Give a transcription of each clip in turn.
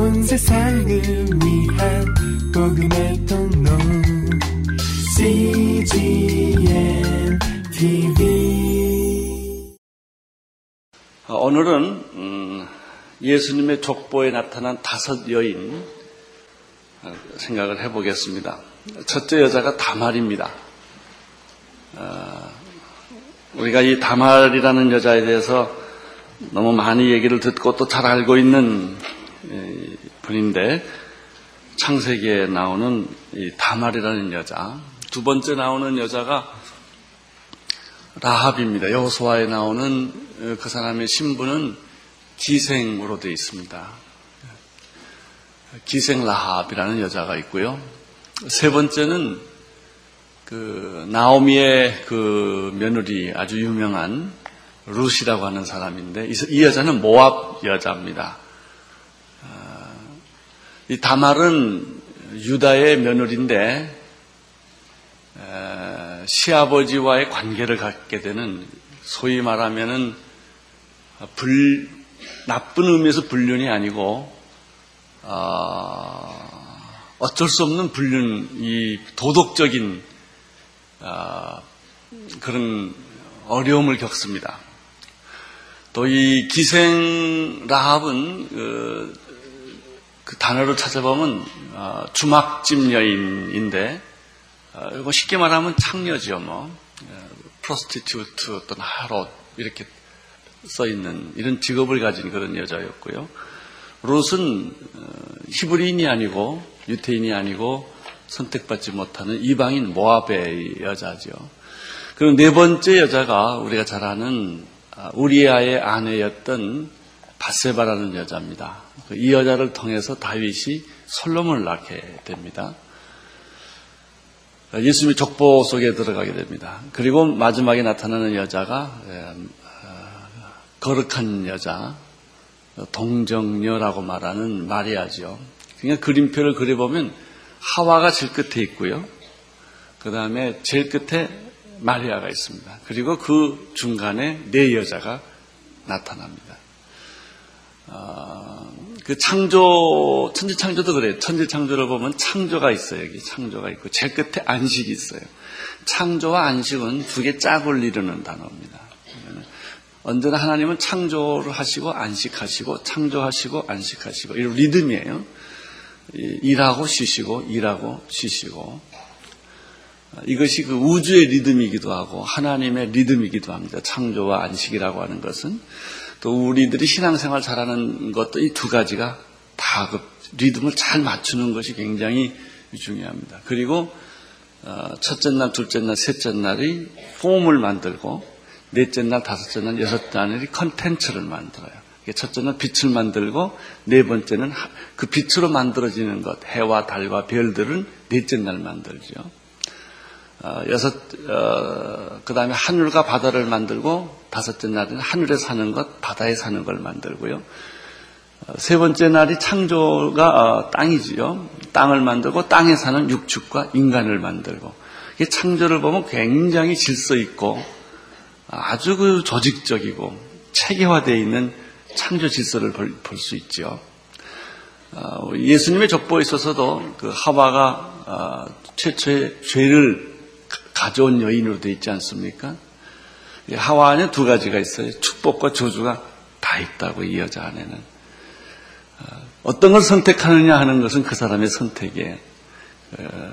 온 세상을 위한 복음의 통로 CGM TV 오늘은 음, 예수님의 족보에 나타난 다섯 여인 어, 생각을 해보겠습니다. 첫째 여자가 다말입니다. 어, 우리가 이 다말이라는 여자에 대해서 너무 많이 얘기를 듣고 또 잘 알고 있는 분인데 창세기에 나오는 이 다말이라는 여자 두 번째 나오는 여자가 라합입니다. 여호수아에 나오는 어, 그 사람의 신분은 기생으로 되어 있습니다. 기생 라합이라는 여자가 있고요. 세 번째는 그 나오미의 그 며느리 아주 유명한 루시라고 하는 사람인데 이 여자는 모압 여자입니다. 아, 이 다말은 유다의 며느리인데 시아버지와의 관계를 갖게 되는 소위 말하면은 불 나쁜 의미에서 불륜이 아니고 어, 어쩔 수 없는 불륜, 이 도덕적인 어, 그런 어려움을 겪습니다. 또 이 기생 라합은 그, 그 단어를 찾아보면 어, 주막집 여인인데 어, 이거 쉽게 말하면 창녀죠, 뭐 프로스티튜트 어떤 하롯 이렇게 써 있는 이런 직업을 가진 그런 여자였고요. 롯은 어, 히브리인이 아니고 유태인이 아니고 선택받지 못하는 이방인 모압의 여자죠. 그리고 네 번째 여자가 우리가 잘 아는 아, 우리아의 아내였던 바세바라는 여자입니다. 그이 여자를 통해서 다윗이 솔로몬을 낳게 됩니다. 예수님의 족보 속에 들어가게 됩니다. 그리고 마지막에 나타나는 여자가 예, 어, 거룩한 여자, 동정녀라고 말하는 마리아죠. 그냥 그림표를 그려보면 하와가 제일 끝에 있고요. 그 다음에 제일 끝에 마리아가 있습니다. 그리고 그 중간에 네 여자가 나타납니다. 어, 그 창조, 천지 창조도 그래요. 천지 창조를 보면 창조가 있어요. 여기 창조가 있고, 제 끝에 안식이 있어요. 창조와 안식은 두 개 짝을 이루는 단어입니다. 언제나 하나님은 창조를 하시고, 안식하시고, 창조하시고, 안식하시고, 이런 리듬이에요. 일하고 쉬시고, 일하고 쉬시고, 이것이 그 우주의 리듬이기도 하고 하나님의 리듬이기도 합니다. 창조와 안식이라고 하는 것은 또 우리들이 신앙생활 잘하는 것도 이 두 가지가 다 그 리듬을 잘 맞추는 것이 굉장히 중요합니다. 그리고 어, 첫째 날, 둘째 날, 셋째 날이 폼을 만들고 넷째 날, 다섯째 날, 여섯째 날이 컨텐츠를 만들어요. 첫째 날 빛을 만들고 네 번째는 그 빛으로 만들어지는 것, 해와 달과 별들은 넷째 날 만들죠. 어, 여섯, 어, 그 다음에 하늘과 바다를 만들고 다섯째 날은 하늘에 사는 것, 바다에 사는 걸 만들고요. 어, 세 번째 날이 창조가 어, 땅이지요. 땅을 만들고 땅에 사는 육축과 인간을 만들고. 이 창조를 보면 굉장히 질서 있고 아주 그 조직적이고 체계화되어 있는 창조 질서를 볼 수 있죠. 어, 예수님의 족보에 있어서도 그 하와가 어, 최초의 죄를 가져온 여인으로 되어 있지 않습니까? 하와 안에 두 가지가 있어요. 축복과 저주가 다 있다고 이 여자 안에는. 어, 어떤 걸 선택하느냐 하는 것은 그 사람의 선택이에요. 어,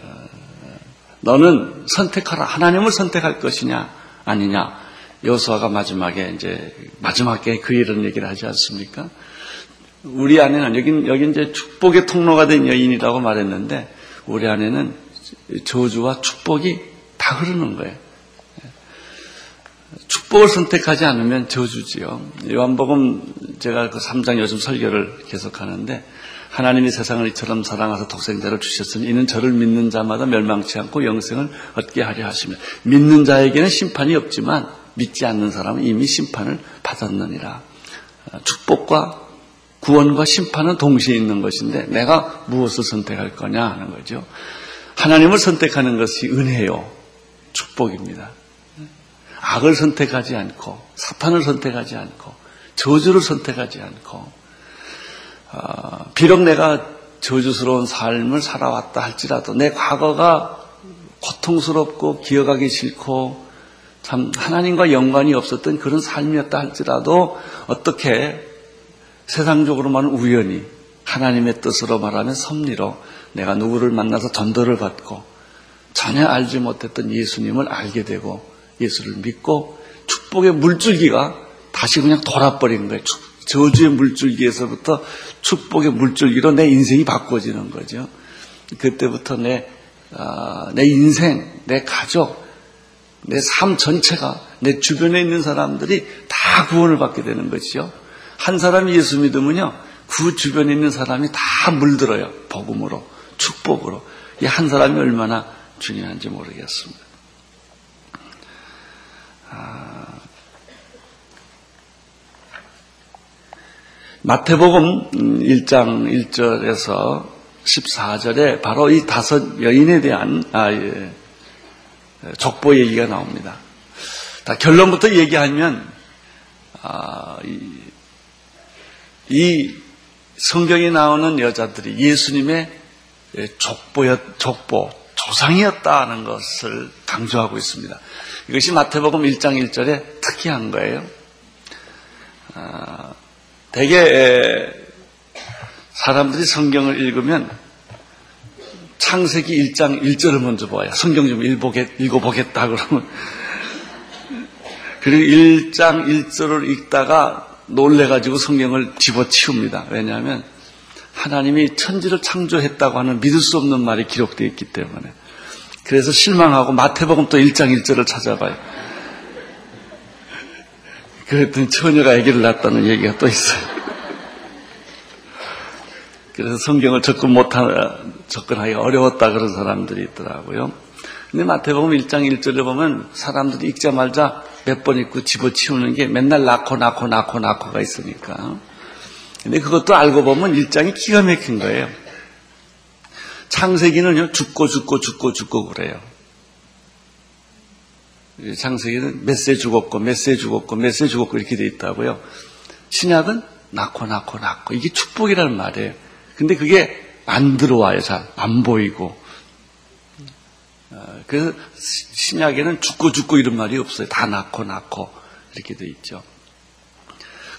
너는 선택하라. 하나님을 선택할 것이냐 아니냐. 여수아가 마지막에 이제 마지막에 그 이런 얘기를 하지 않습니까? 우리 안에는 여긴 여기 이제 축복의 통로가 된 여인이라고 말했는데 우리 안에는 저주와 축복이 다 흐르는 거예요. 축복을 선택하지 않으면 저주지요. 요한복음 제가 그 3장 요즘 설교를 계속하는데 하나님이 세상을 이처럼 사랑하사 독생자를 주셨으니 이는 저를 믿는 자마다 멸망치 않고 영생을 얻게 하려 하시며 믿는 자에게는 심판이 없지만 믿지 않는 사람은 이미 심판을 받았느니라. 축복과 구원과 심판은 동시에 있는 것인데 내가 무엇을 선택할 거냐 하는 거죠. 하나님을 선택하는 것이 은혜요. 축복입니다. 악을 선택하지 않고 사탄을 선택하지 않고 저주를 선택하지 않고 어, 비록 내가 저주스러운 삶을 살아왔다 할지라도 내 과거가 고통스럽고 기억하기 싫고 참 하나님과 연관이 없었던 그런 삶이었다 할지라도 어떻게 세상적으로 말하는 우연히 하나님의 뜻으로 말하면 섭리로 내가 누구를 만나서 전도를 받고 전혀 알지 못했던 예수님을 알게 되고 예수를 믿고 축복의 물줄기가 다시 그냥 돌아버리는 거예요. 저주의 물줄기에서부터 축복의 물줄기로 내 인생이 바꿔지는 거죠. 그때부터 내, 어, 내 인생, 내 가족, 내 삶 전체가 내 주변에 있는 사람들이 다 구원을 받게 되는 것이죠. 한 사람이 예수 믿으면요, 그 주변에 있는 사람이 다 물들어요. 복음으로, 축복으로. 이 한 사람이 얼마나 중요한지 모르겠습니다. 아, 마태복음 1장 1절에서 14절에 바로 이 다섯 여인에 대한 아, 예, 족보 얘기가 나옵니다. 다 결론부터 얘기하면 아, 이, 이, 성경에 나오는 여자들이 예수님의 족보였, 족보, 조상이었다는 것을 강조하고 있습니다. 이것이 마태복음 1장 1절에 특이한 거예요. 아, 대개 사람들이 성경을 읽으면 창세기 1장 1절을 먼저 봐요. 성경 좀 읽어보겠다 그러면 그리고 1장 1절을 읽다가 놀래가지고 성경을 집어치웁니다. 왜냐하면 하나님이 천지를 창조했다고 하는 믿을 수 없는 말이 기록되어 있기 때문에. 그래서 실망하고 마태복음 또 1장 1절을 찾아봐요. 그랬더니 처녀가 아기를 낳았다는 얘기가 또 있어요. 그래서 성경을 접근 못하, 접근하기 어려웠다 그런 사람들이 있더라고요. 근데 마태복음 1장 1절에 보면 사람들이 읽자마자 몇 번 읽고 집어치우는 게 맨날 낳고 낳고 낳고 낳고가 있으니까. 근데 그것도 알고 보면 1장이 기가 막힌 거예요. 창세기는요, 죽고 죽고 죽고 죽고 그래요. 창세기는 몇세 죽었고, 몇세 죽었고, 몇세 죽었고 이렇게 돼 있다고요. 신약은 낳고 낳고 낳고. 이게 축복이라는 말이에요. 근데 그게 안 들어와요, 잘. 안 보이고. 어, 그래서 신약에는 죽고 죽고 이런 말이 없어요. 다 낳고 낳고. 이렇게 돼 있죠.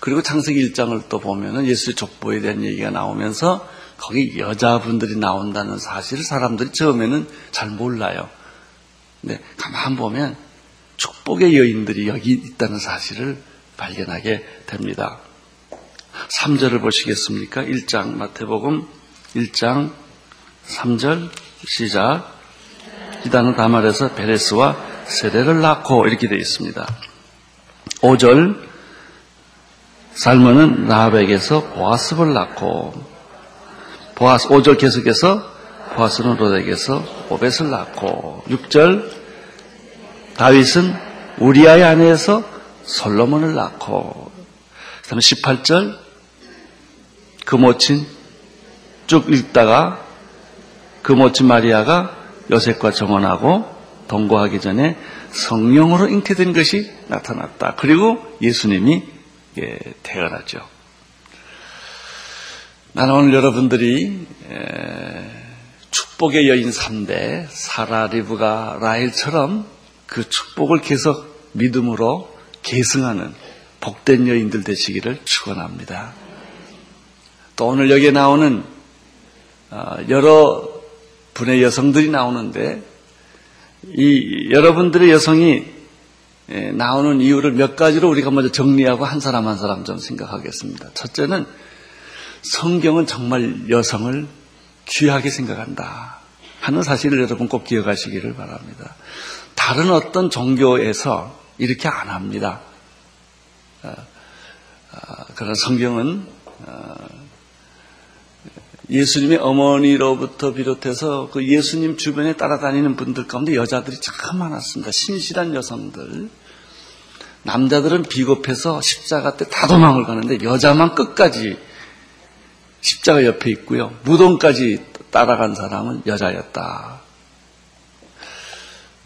그리고 창세기 1장을 또 보면은 예수의 족보에 대한 얘기가 나오면서 거기 여자분들이 나온다는 사실을 사람들이 처음에는 잘 몰라요. 근데 가만 보면 축복의 여인들이 여기 있다는 사실을 발견하게 됩니다. 3절을 보시겠습니까? 1장 마태복음 1장 3절 시작 이단은 다말에서 베레스와 세례를 낳고 이렇게 되어 있습니다. 5절 살몬은 라합에게서 보아스를 낳고 보아스 5절 계속해서 보아스는 롯에게서 오벳을 낳고 6절 다윗은 우리아의 아내에서 솔로몬을 낳고 그 다음에 18절 그 모친 쭉 읽다가 그 모친 마리아가 요셉과 정원하고 동거하기 전에 성령으로 잉태된 것이 나타났다. 그리고 예수님이 태어났죠. 나는 오늘 여러분들이 축복의 여인 3대 사라 리브가 라헬처럼 그 축복을 계속 믿음으로 계승하는 복된 여인들 되시기를 축원합니다. 또 오늘 여기에 나오는 어, 여러 분의 여성들이 나오는데 이 여러분들의 여성이 나오는 이유를 몇 가지로 우리가 먼저 정리하고 한 사람 한 사람 좀 생각하겠습니다. 첫째는 성경은 정말 여성을 귀하게 생각한다 하는 사실을 여러분 꼭 기억하시기를 바랍니다. 다른 어떤 종교에서 이렇게 안 합니다. 어, 어, 그런 성경은 어, 예수님의 어머니로부터 비롯해서 그 예수님 주변에 따라다니는 분들 가운데 여자들이 참 많았습니다. 신실한 여성들. 남자들은 비겁해서 십자가 때 다 도망을 가는데 여자만 끝까지 십자가 옆에 있고요. 무덤까지 따라간 사람은 여자였다.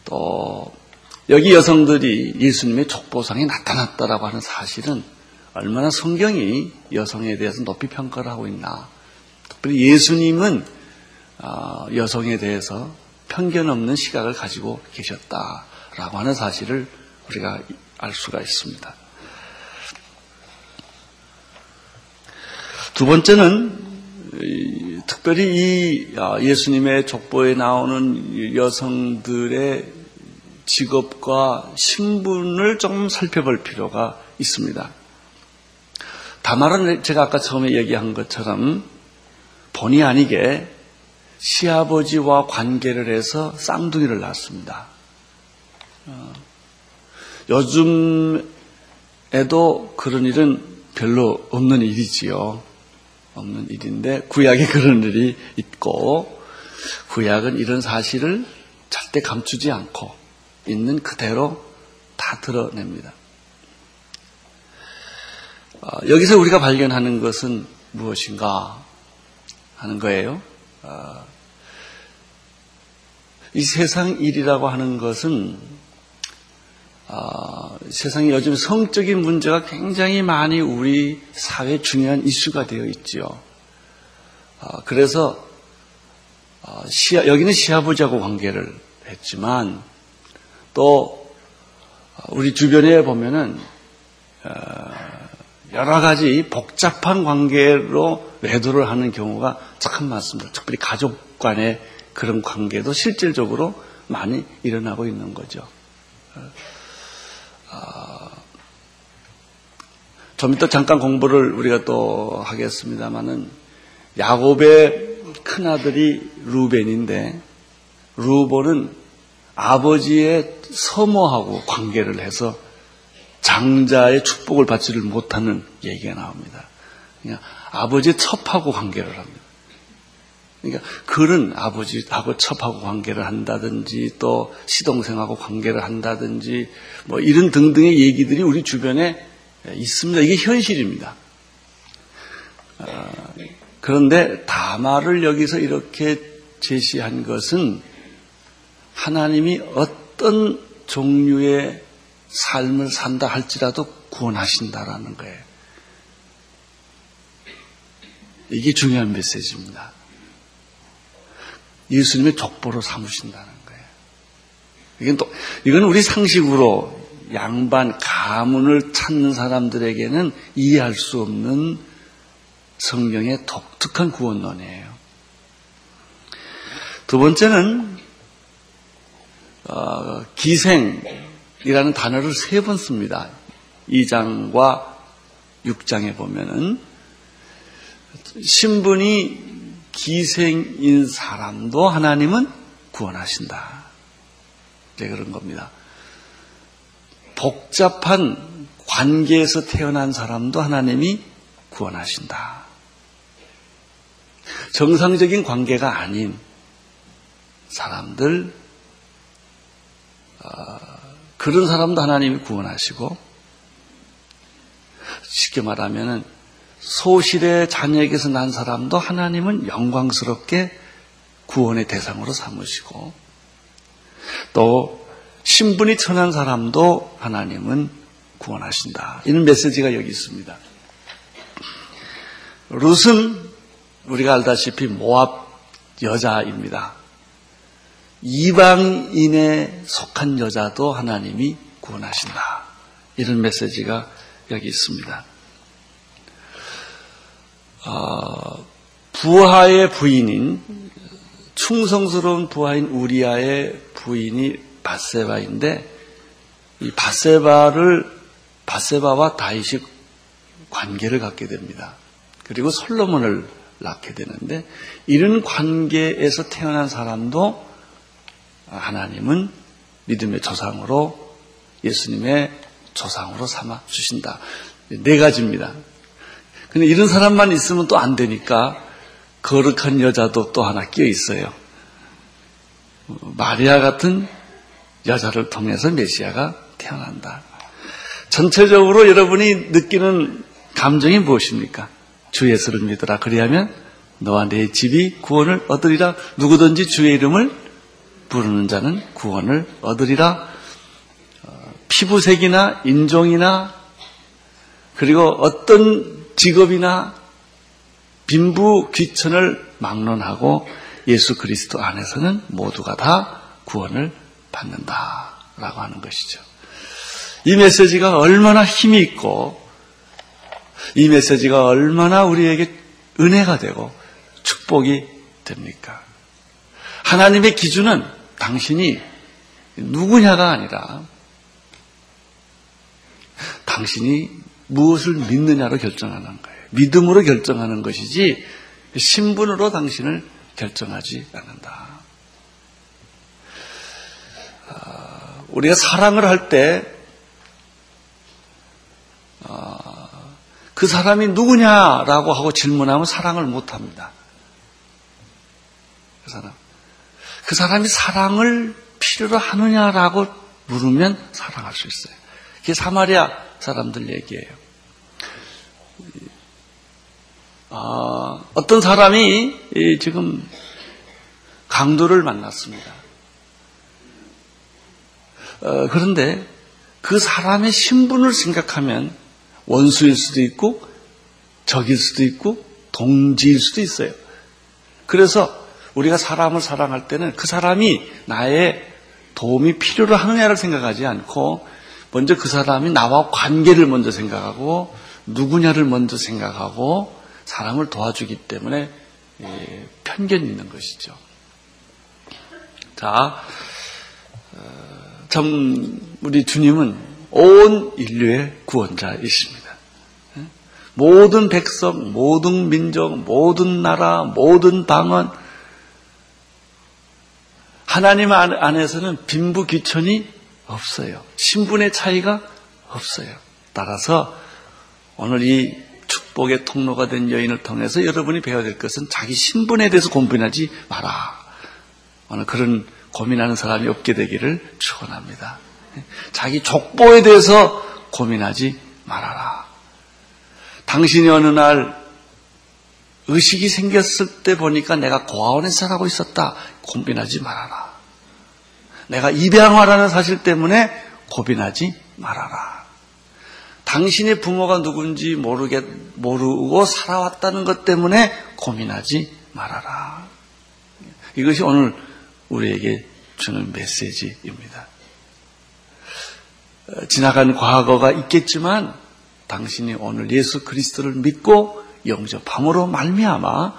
또 여기 여성들이 예수님의 족보상에 나타났다라고 하는 사실은 얼마나 성경이 여성에 대해서 높이 평가를 하고 있나 특별히 예수님은 어, 여성에 대해서 편견 없는 시각을 가지고 계셨다라고 하는 사실을 우리가 알 수가 있습니다. 두 번째는 특별히 이 아, 예수님의 족보에 나오는 여성들의 직업과 신분을 좀 살펴볼 필요가 있습니다. 다말은 제가 아까 처음에 얘기한 것처럼 본의 아니게 시아버지와 관계를 해서 쌍둥이를 낳았습니다. 어, 요즘에도 그런 일은 별로 없는 일이지요. 없는 일인데 구약에 그런 일이 있고 구약은 이런 사실을 절대 감추지 않고 있는 그대로 다 드러냅니다. 어, 여기서 우리가 발견하는 것은 무엇인가 하는 거예요. 어, 이 세상 일이라고 하는 것은 어, 세상에 요즘 성적인 문제가 굉장히 많이 우리 사회 중요한 이슈가 되어 있지요. 어, 그래서 어, 시아, 여기는 시아버지하고 관계를 했지만 또 어, 우리 주변에 보면은 어, 여러 가지 복잡한 관계로 외도를 하는 경우가 참 많습니다. 특별히 가족 간의 그런 관계도 실질적으로 많이 일어나고 있는 거죠. 어, 좀 이따 잠깐 공부를 우리가 또 하겠습니다만은 야곱의 큰 아들이 루벤인데 루본은 아버지의 서모하고 관계를 해서 장자의 축복을 받지를 못하는 얘기가 나옵니다. 그냥 아버지의 첩하고 관계를 합니다. 그러니까 글은 아버지하고 첩하고 관계를 한다든지 또 시동생하고 관계를 한다든지 뭐 이런 등등의 얘기들이 우리 주변에 있습니다. 이게 현실입니다. 어, 그런데 다말을 여기서 이렇게 제시한 것은 하나님이 어떤 종류의 삶을 산다 할지라도 구원하신다라는 거예요. 이게 중요한 메시지입니다. 예수님의 족보로 삼으신다는 거예요. 이건 또, 이건 우리 상식으로 양반, 가문을 찾는 사람들에게는 이해할 수 없는 성경의 독특한 구원론이에요. 두 번째는, 어, 기생이라는 단어를 세 번 씁니다. 2장과 6장에 보면은, 신분이 기생인 사람도 하나님은 구원하신다. 이제 그런 겁니다. 복잡한 관계에서 태어난 사람도 하나님이 구원하신다. 정상적인 관계가 아닌 사람들, 어, 그런 사람도 하나님이 구원하시고, 쉽게 말하면은 소실의 자녀에게서 난 사람도 하나님은 영광스럽게 구원의 대상으로 삼으시고 또 신분이 천한 사람도 하나님은 구원하신다. 이런 메시지가 여기 있습니다. 룻은 우리가 알다시피 모압 여자입니다. 이방인에 속한 여자도 하나님이 구원하신다. 이런 메시지가 여기 있습니다. 어, 부하의 부인인 충성스러운 부하인 우리아의 부인이 바세바인데 이 바세바를 바세바와 다윗이 관계를 갖게 됩니다. 그리고 솔로몬을 낳게 되는데 이런 관계에서 태어난 사람도 하나님은 믿음의 조상으로 예수님의 조상으로 삼아 주신다. 네 가지입니다. 근데 이런 사람만 있으면 또 안 되니까 거룩한 여자도 또 하나 끼어 있어요. 마리아 같은 여자를 통해서 메시아가 태어난다. 전체적으로 여러분이 느끼는 감정이 무엇입니까? 주 예수를 믿어라. 그리하면 너와 내 집이 구원을 얻으리라. 누구든지 주의 이름을 부르는 자는 구원을 얻으리라. 어, 피부색이나 인종이나 그리고 어떤 직업이나 빈부 귀천을 막론하고 예수 그리스도 안에서는 모두가 다 구원을 받는다라고 하는 것이죠. 이 메시지가 얼마나 힘이 있고 이 메시지가 얼마나 우리에게 은혜가 되고 축복이 됩니까? 하나님의 기준은 당신이 누구냐가 아니라 당신이 무엇을 믿느냐로 결정하는 거예요. 믿음으로 결정하는 것이지 신분으로 당신을 결정하지 않는다. 아, 우리가 사랑을 할때 아, 그 사람이 누구냐라고 하고 질문하면 사랑을 못 합니다. 그 사람. 그 사람이 사랑을 필요로 하느냐라고 물으면 사랑할 수 있어요. 그게 사마리아 사람들 얘기예요. 아, 어떤 사람이 지금 강도를 만났습니다. 어, 그런데 그 사람의 신분을 생각하면 원수일 수도 있고 적일 수도 있고 동지일 수도 있어요. 그래서 우리가 사람을 사랑할 때는 그 사람이 나의 도움이 필요로 하느냐를 생각하지 않고 먼저 그 사람이 나와 관계를 먼저 생각하고 누구냐를 먼저 생각하고 사람을 도와주기 때문에 예, 편견이 있는 것이죠. 자, 어, 참 우리 주님은 온 인류의 구원자이십니다. 예? 모든 백성, 모든 민족, 모든 나라, 모든 방언, 하나님 안에서는 빈부귀천이 없어요. 신분의 차이가 없어요. 따라서 오늘 이 축복의 통로가 된 여인을 통해서 여러분이 배워야 될 것은 자기 신분에 대해서 고민하지 마라. 오늘 그런 고민하는 사람이 없게 되기를 축원합니다. 자기 족보에 대해서 고민하지 말아라. 당신이 어느 날 의식이 생겼을 때 보니까 내가 고아원에 살아고 있었다. 고민하지 말아라. 내가 입양화라는 사실 때문에 고민하지 말아라. 당신의 부모가 누군지 모르게, 모르고 살아왔다는 것 때문에 고민하지 말아라. 이것이 오늘 우리에게 주는 메시지입니다. 어, 지나간 과거가 있겠지만 당신이 오늘 예수 그리스도를 믿고 영접함으로 말미암아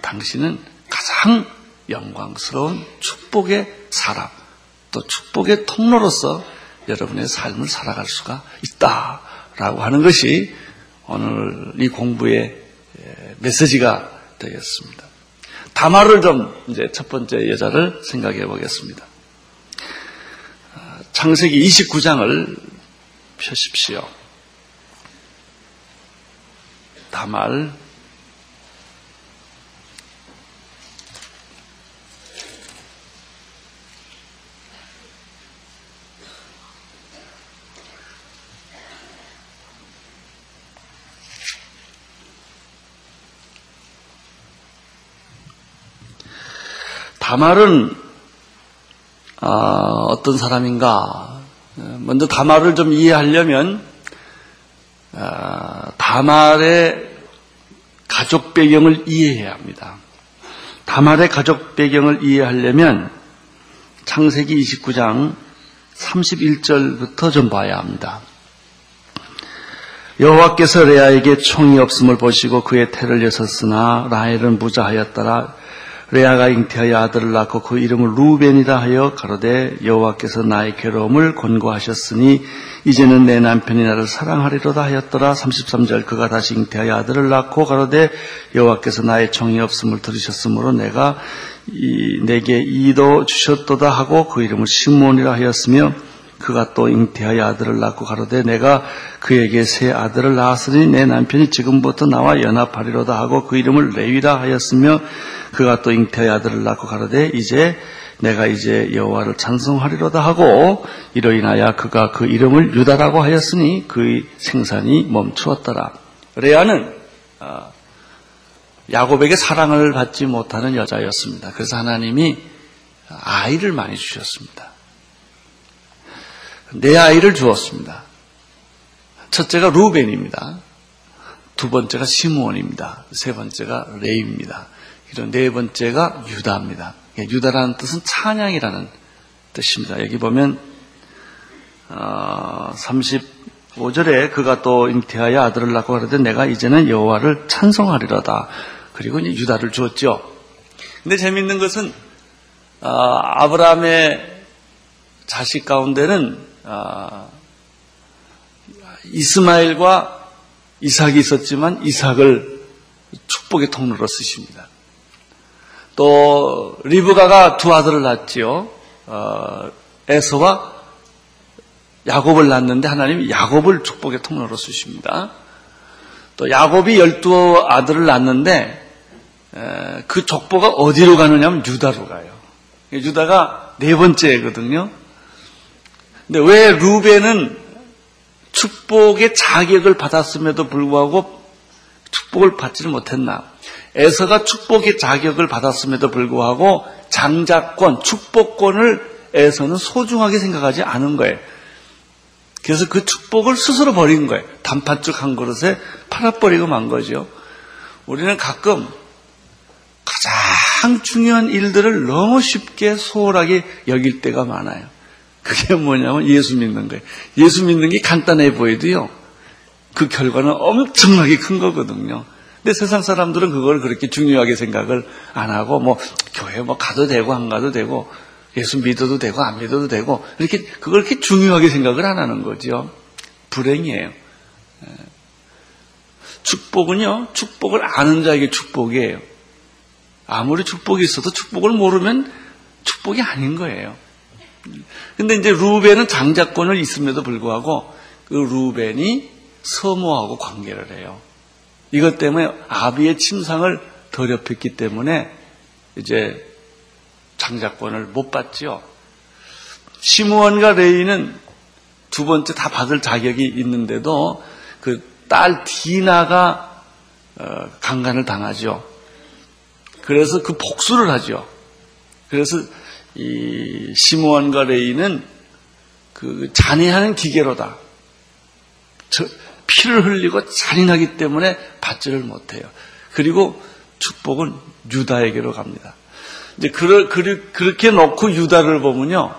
당신은 가장 영광스러운 축복의 사람, 또 축복의 통로로서 여러분의 삶을 살아갈 수가 있다 라고 하는 것이 오늘 이 공부의 메시지가 되겠습니다. 다마를 좀 이제 첫 번째 여자를 생각해 보겠습니다. 창세기 29장을 펴십시오. 다말 다말은 어, 어떤 사람인가? 먼저 다말을 좀 이해하려면 어, 다말의 가족 배경을 이해해야 합니다. 다말의 가족 배경을 이해하려면 창세기 29장 31절부터 좀 봐야 합니다. 여호와께서 레아에게 총이 없음을 보시고 그의 태를 여섰으나 라헬은 무자하였더라. 레아가 잉태하여 아들을 낳고 그 이름을 루벤이라 하여 가로되 여호와께서 나의 괴로움을 권고하셨으니 이제는 내 남편이 나를 사랑하리로다 하였더라. 33절 그가 다시 잉태하여 아들을 낳고 가로되 여호와께서 나의 정이 없음을 들으셨으므로 내가 이, 내게 이도 주셨도다 하고 그 이름을 시몬이라 하였으며 그가 또 잉태하여 아들을 낳고 가로되 내가 그에게 새 아들을 낳았으니 내 남편이 지금부터 나와 연합하리로다 하고 그 이름을 레위라 하였으며 그가 또 잉태하여 아들을 낳고 가로되 이제 내가 이제 여호와를 찬송하리로다 하고 이로 인하여 그가 그 이름을 유다라고 하였으니 그의 생산이 멈추었더라. 레아는 아, 야곱에게 사랑을 받지 못하는 여자였습니다. 그래서 하나님이 아이를 많이 주셨습니다. 내 아이를 주었습니다. 첫째가 루벤입니다. 두 번째가 시므온입니다. 세 번째가 레이입니다. 그리고 네 번째가 유다입니다. 예, 유다라는 뜻은 찬양이라는 뜻입니다. 여기 보면 어, 35절에 그가 또 잉태하여 아들을 낳고 그러되 내가 이제는 여호와를 찬송하리로다. 그리고 이제 유다를 주었죠. 근데 재밌는 것은 어, 아브라함의 자식 가운데는 어, 이스마엘과 이삭이 있었지만 이삭을 축복의 통로로 쓰십니다. 또 리브가가 두 아들을 낳지요. 어, 에서와 야곱을 낳는데 하나님 야곱을 축복의 통로로 쓰십니다. 또 야곱이 열두 아들을 낳는데 에, 그 족보가 어디로 가느냐면 유다로 가요. 유다가 네 번째거든요. 근데 왜 루벤은 축복의 자격을 받았음에도 불구하고 축복을 받지를 못했나? 에서가 축복의 자격을 받았음에도 불구하고 장자권, 축복권을 에서는 소중하게 생각하지 않은 거예요. 그래서 그 축복을 스스로 버린 거예요. 단팥죽 한 그릇에 팔아버리고 만 거죠. 우리는 가끔 가장 중요한 일들을 너무 쉽게 소홀하게 여길 때가 많아요. 그게 뭐냐면 예수 믿는 거예요. 예수 믿는 게 간단해 보여도요. 그 결과는 엄청나게 큰 거거든요. 근데 세상 사람들은 그걸 그렇게 중요하게 생각을 안 하고 뭐 교회 뭐 가도 되고 안 가도 되고 예수 믿어도 되고 안 믿어도 되고 이렇게 그걸 그렇게 중요하게 생각을 안 하는 거죠. 불행이에요. 예. 축복은요, 축복을 아는 자에게 축복이에요. 아무리 축복이 있어도 축복을 모르면 축복이 아닌 거예요. 근데 이제 루벤은 장자권을 있음에도 불구하고 그 루벤이 서모하고 관계를 해요. 이것 때문에 아비의 침상을 더럽혔기 때문에 이제 장자권을 못 받지요. 시므원과 레이는 두 번째 다 받을 자격이 있는데도 그 딸 디나가 어, 강간을 당하죠. 그래서 그 복수를 하죠. 그래서 이 시므원과 레이는 그 잔인하는 기계로다. 피를 흘리고 잔인하기 때문에 받지를 못해요. 그리고 축복은 유다에게로 갑니다. 이제 그러, 그렇게 놓고 유다를 보면요,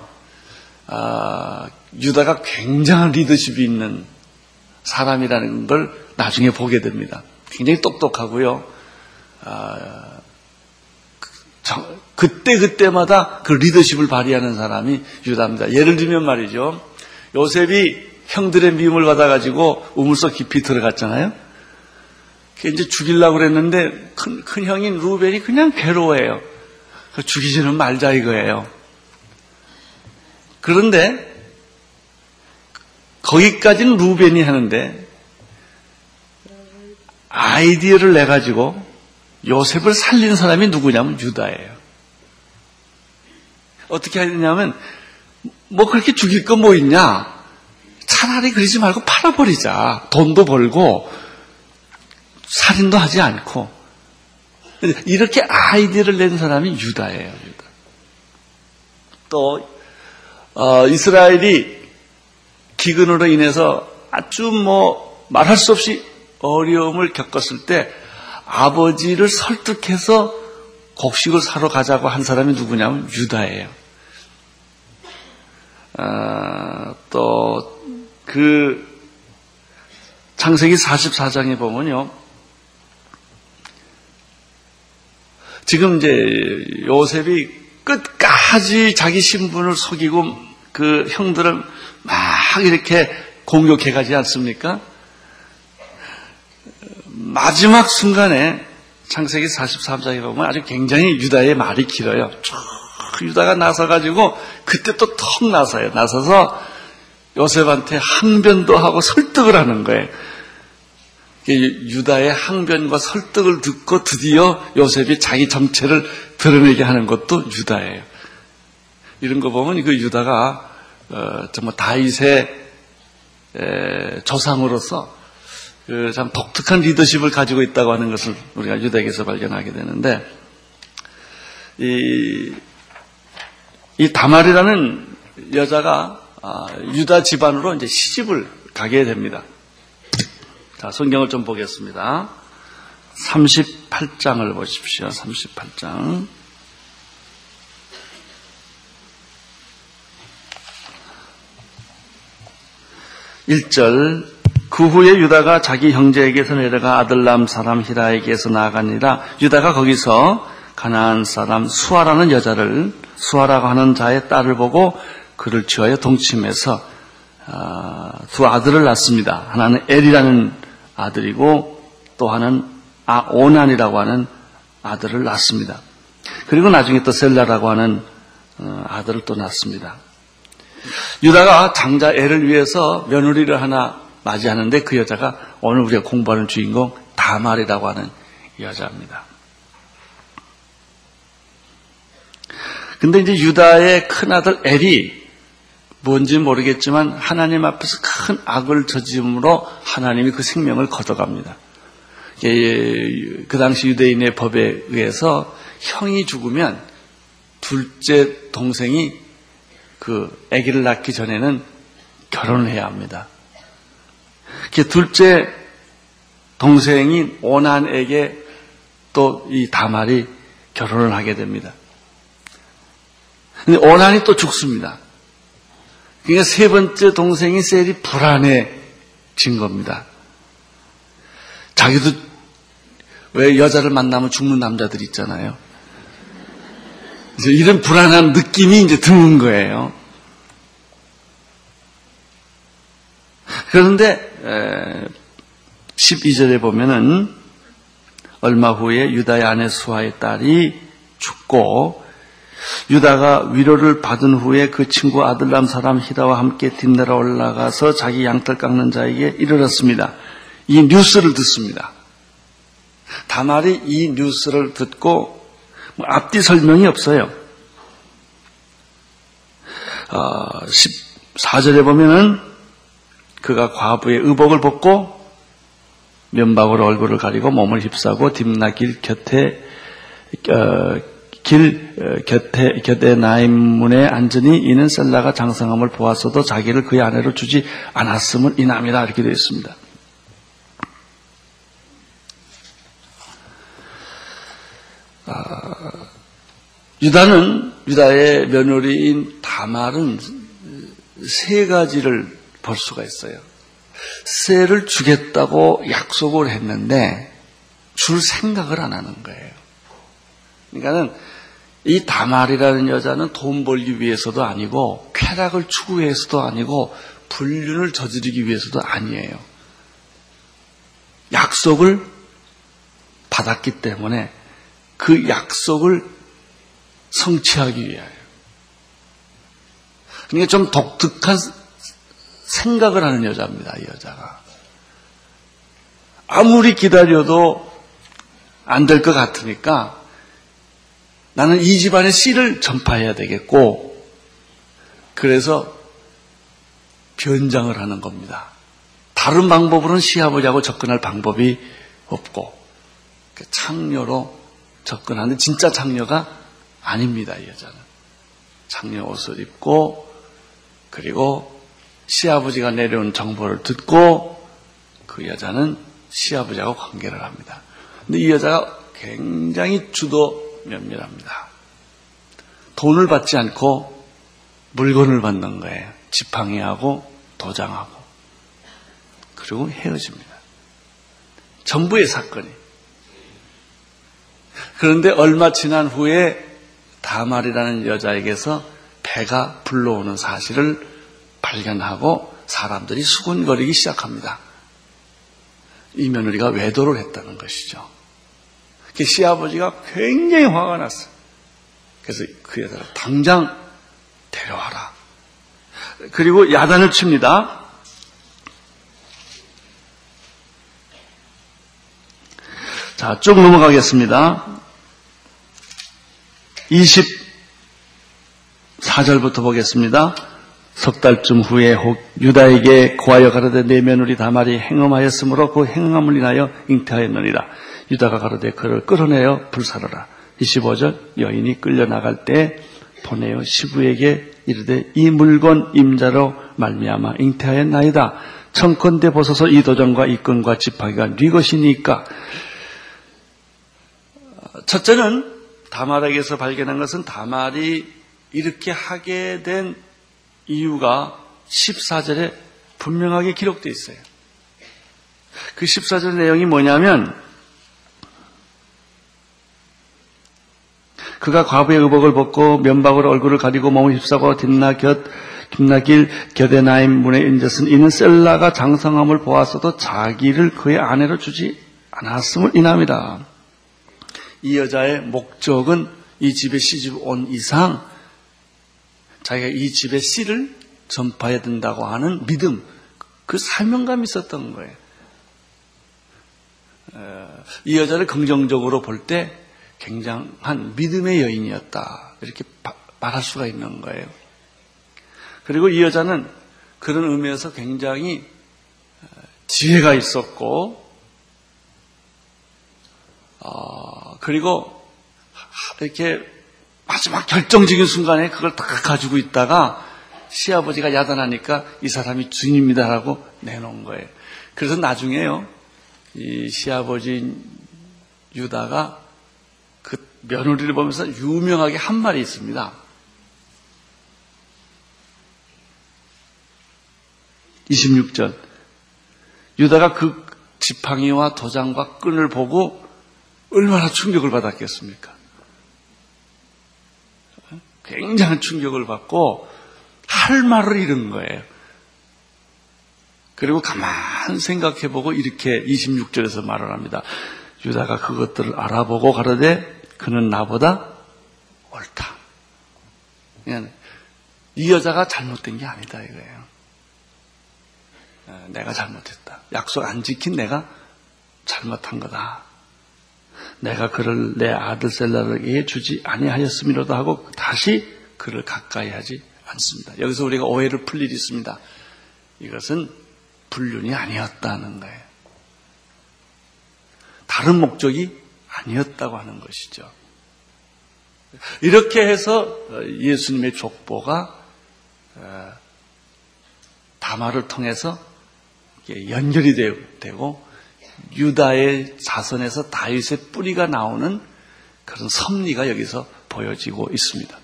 아, 유다가 굉장한 리더십이 있는 사람이라는 걸 나중에 보게 됩니다. 굉장히 똑똑하고요. 아, 그때 그때마다 그 리더십을 발휘하는 사람이 유다입니다. 예를 들면 말이죠. 요셉이 형들의 미움을 받아가지고 우물속 깊이 들어갔잖아요. 이제 죽이려고 그랬는데 큰, 큰 형인 루벤이 그냥 괴로워해요. 죽이지는 말자 이거예요. 그런데 거기까지는 루벤이 하는데 아이디어를 내 가지고 요셉을 살린 사람이 누구냐면 유다예요. 어떻게 되냐면 뭐 그렇게 죽일 거 뭐 있냐? 차라리 그러지 말고 팔아버리자. 돈도 벌고 살인도 하지 않고 이렇게 아이디어를 낸 사람이 유다예요. 유다. 또 어, 이스라엘이 기근으로 인해서 아주 뭐 말할 수 없이 어려움을 겪었을 때 아버지를 설득해서 곡식을 사러 가자고 한 사람이 누구냐면 유다예요. 아, 또그 창세기 44장에 보면요. 지금 이제 요셉이 끝까지 자기 신분을 속이고 그 형들을 막 이렇게 공격해 가지 않습니까? 마지막 순간에 창세기 43장에 보면 아주 굉장히 유다의 말이 길어요. 쭉 유다가 나서가지고 그때 또 턱 나서요. 나서서 요셉한테 항변도 하고 설득을 하는 거예요. 유다의 항변과 설득을 듣고 드디어 요셉이 자기 정체를 드러내게 하는 것도 유다예요. 이런 거 보면 그 유다가 어, 정말 다윗의 조상으로서 그 참 독특한 리더십을 가지고 있다고 하는 것을 우리가 유다에게서 발견하게 되는데 이, 이 다말이라는 여자가 아, 유다 집안으로 이제 시집을 가게 됩니다. 자, 성경을 좀 보겠습니다. 38장을 보십시오. 38장. 1절 그 후에 유다가 자기 형제에게서 내려가 아들람 사람 히라에게서 나아가니라 유다가 거기서 가나안 사람 수아라는 여자를 수아라고 하는 자의 딸을 보고 그를 취하여 동침해서 아, 두 아들을 낳습니다. 하나는 엘이라는 아들이고 또 하나는 아오난이라고 하는 아들을 낳습니다. 그리고 나중에 또 셀라라고 하는 어, 아들을 또 낳습니다. 유다가 장자 애를 위해서 며느리를 하나 맞이하는데 그 여자가 오늘 우리가 공부하는 주인공 다말이라고 하는 여자입니다. 근데 이제 유다의 큰아들 엘이 뭔지 모르겠지만 하나님 앞에서 큰 악을 저지름으로 하나님이 그 생명을 걷어갑니다. 그 당시 유대인의 법에 의해서 형이 죽으면 둘째 동생이 그 아기를 낳기 전에는 결혼을 해야 합니다. 그 둘째 동생인 오난에게 또 이 다말이 결혼을 하게 됩니다. 근데 오난이 또 죽습니다. 그러니까 세 번째 동생인 셀이 불안해진 겁니다. 자기도 왜 여자를 만나면 죽는 남자들 있잖아요. 이런 불안한 느낌이 이제 드는 거예요. 그런데 12절에 보면은 얼마 후에 유다의 아내 수아의 딸이 죽고 유다가 위로를 받은 후에 그 친구 아들람 사람 히다와 함께 뒷내라 올라가서 자기 양털 깎는 자에게 이르렀습니다. 이 뉴스를 듣습니다. 다말이 이 뉴스를 듣고 뭐 앞뒤 설명이 없어요. 어, 14절에 보면은 그가 과부의 의복을 벗고 면박으로 얼굴을 가리고 몸을 휩싸고 딥나길 곁에 어, 길 어, 곁에 곁에 나인문에 앉으니 이는 셀라가 장성함을 보았어도 자기를 그의 아내로 주지 않았음을 이남이다 이렇게 되어 있습니다. 아, 유다는 유다의 며느리인 다말은 세 가지를 볼 수가 있어요. 새를 주겠다고 약속을 했는데 줄 생각을 안 하는 거예요. 그러니까는 이 다말이라는 여자는 돈 벌기 위해서도 아니고 쾌락을 추구해서도 아니고 불륜을 저지르기 위해서도 아니에요. 약속을 받았기 때문에 그 약속을 성취하기 위하여. 그러니까 좀 독특한 생각을 하는 여자입니다, 이 여자가. 아무리 기다려도 안 될 것 같으니까 나는 이 집안의 씨를 전파해야 되겠고, 그래서 변장을 하는 겁니다. 다른 방법으로는 시아버지하고 접근할 방법이 없고, 그 창녀로 접근하는 진짜 창녀가 아닙니다, 이 여자는. 창녀 옷을 입고, 그리고 시아버지가 내려온 정보를 듣고 그 여자는 시아버지하고 관계를 합니다. 근데 이 여자가 굉장히 주도 면밀합니다. 돈을 받지 않고 물건을 받는 거예요. 지팡이하고 도장하고. 그리고 헤어집니다. 전부의 사건이. 그런데 얼마 지난 후에 다말이라는 여자에게서 배가 불러오는 사실을 발견하고 사람들이 수군거리기 시작합니다. 이 며느리가 외도를 했다는 것이죠. 그 시아버지가 굉장히 화가 났어요. 그래서 그 여자를 당장 데려와라. 그리고 야단을 칩니다. 자, 쭉 넘어가겠습니다. 24절부터 보겠습니다. 석 달쯤 후에 혹 유다에게 고하여 가로되 내 며느리 다말이 행음하였으므로 그 행음함을 인하여 잉태하였느니라. 유다가 가로되 그를 끌어내어 불사르라. 25절 여인이 끌려나갈 때 보내어 시부에게 이르되 이 물건 임자로 말미암아 잉태하였나이다. 청컨대 벗어서 이 도전과 이 끈과 지팡이가 네 것이니까. 첫째는 다말에게서 발견한 것은 다말이 이렇게 하게 된 이유가 14절에 분명하게 기록되어 있어요. 그 14절 내용이 뭐냐면 그가 과부의 의복을 벗고 면박으로 얼굴을 가리고 몸을 휩싸고 뒷나 곁 김나길 겨데나임 문에 앉았은 이는 셀라가 장성함을 보았어도 자기를 그의 아내로 주지 않았음을 인함이다. 이 여자의 목적은 이 집에 시집 온 이상 자기가 이 집의 씨를 전파해야 된다고 하는 믿음, 그 사명감이 있었던 거예요. 이 여자를 긍정적으로 볼 때 굉장한 믿음의 여인이었다. 이렇게 말할 수가 있는 거예요. 그리고 이 여자는 그런 의미에서 굉장히 지혜가 있었고, 어, 그리고 이렇게 마지막 결정적인 순간에 그걸 다 가지고 있다가 시아버지가 야단하니까 이 사람이 주님입니다라고 내놓은 거예요. 그래서 나중에요, 이 시아버지 유다가 그 며느리를 보면서 유명하게 한 말이 있습니다. 26절. 유다가 그 지팡이와 도장과 끈을 보고 얼마나 충격을 받았겠습니까? 굉장한 충격을 받고 할 말을 잃은 거예요. 그리고 가만 생각해보고 이렇게 26절에서 말을 합니다. 유다가 그것들을 알아보고 가로되 그는 나보다 옳다. 이 여자가 잘못된 게 아니다 이거예요. 어, 내가 잘못했다. 약속 안 지킨 내가 잘못한 거다. 내가 그를 내 아들 셀라에게 주지 아니하였음이로도 하고 다시 그를 가까이 하지 않습니다. 여기서 우리가 오해를 풀 일이 있습니다. 이것은 불륜이 아니었다는 거예요. 다른 목적이 아니었다고 하는 것이죠. 이렇게 해서 예수님의 족보가 어, 다마를 통해서 연결이 되고 유다의 자손에서 다윗의 뿌리가 나오는 그런 섭리가 여기서 보여지고 있습니다.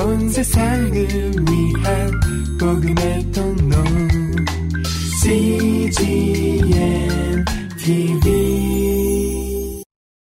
온 세상을 위한 복음의 통로 CGM TV